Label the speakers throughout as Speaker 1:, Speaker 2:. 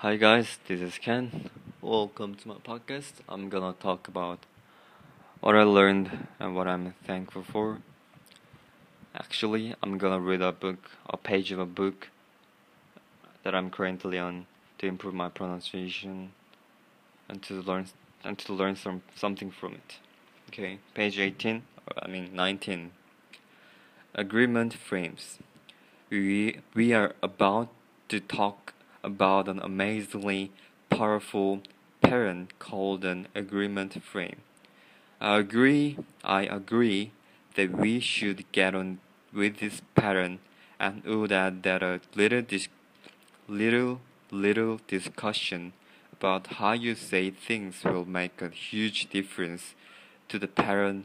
Speaker 1: Hi guys, this is Ken. Welcome to my podcast. I'm gonna talk about what I learned and what I'm thankful for. Actually, I'm gonna read a book, a page of a book that I'm currently on to improve my pronunciation and to learn and to learn some something from it. Okay, page 18, I mean 19. Agreement frames. We we are about to talk about an amazingly powerful pattern called an agreement frame. I agree, I agree that we should get on with this pattern and would add that a little dis- little little discussion about how you say things will make a huge difference to the pattern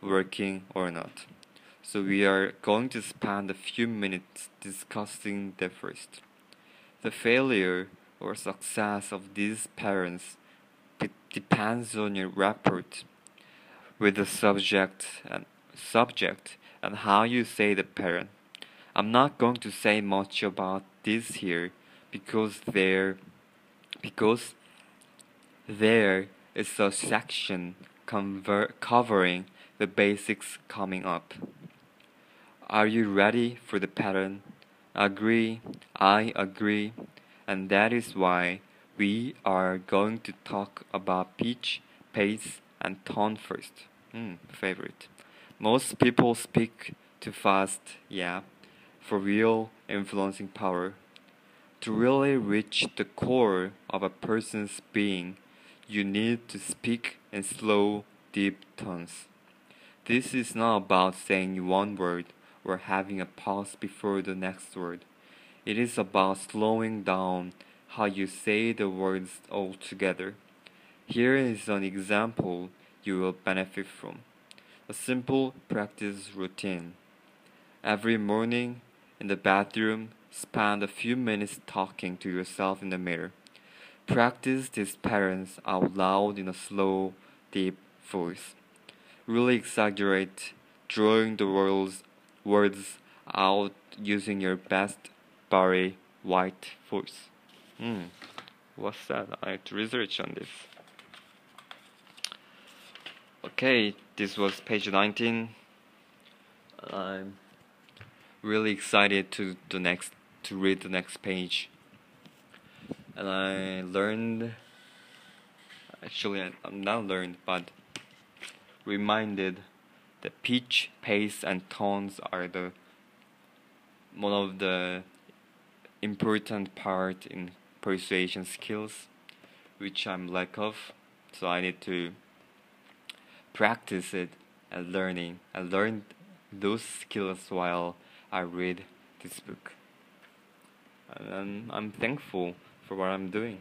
Speaker 1: working or not. So we are going to spend a few minutes discussing that first. The failure or success of these parents depends on your rapport with the subject and subject and how you say the parent. I'm not going to say much about this here because there because there is a section conver- covering the basics coming up. Are you ready for the pattern? Agree, I agree, and that is why we are going to talk about pitch, pace, and tone first. Hmm, favorite. Most people speak too fast, yeah, for real influencing power. To really reach the core of a person's being, you need to speak in slow, deep tones. This is not about saying one word or having a pause before the next word. It is about slowing down how you say the words altogether. Here is an example you will benefit from. A simple practice routine. Every morning in the bathroom, spend a few minutes talking to yourself in the mirror. Practice these patterns out loud in a slow, deep voice. Really exaggerate drawing the words words out using your best Barry White voice. Hmm, what's that? I have to research on this. Okay, this was page 19. I'm really excited to the next to read the next page. And I learned actually I'm not learned but reminded the pitch, pace, and tones are the one of the important part in persuasion skills, which I'm lack of. So I need to practice it and learning. I learned those skills while I read this book. And I'm, I'm thankful for what I'm doing.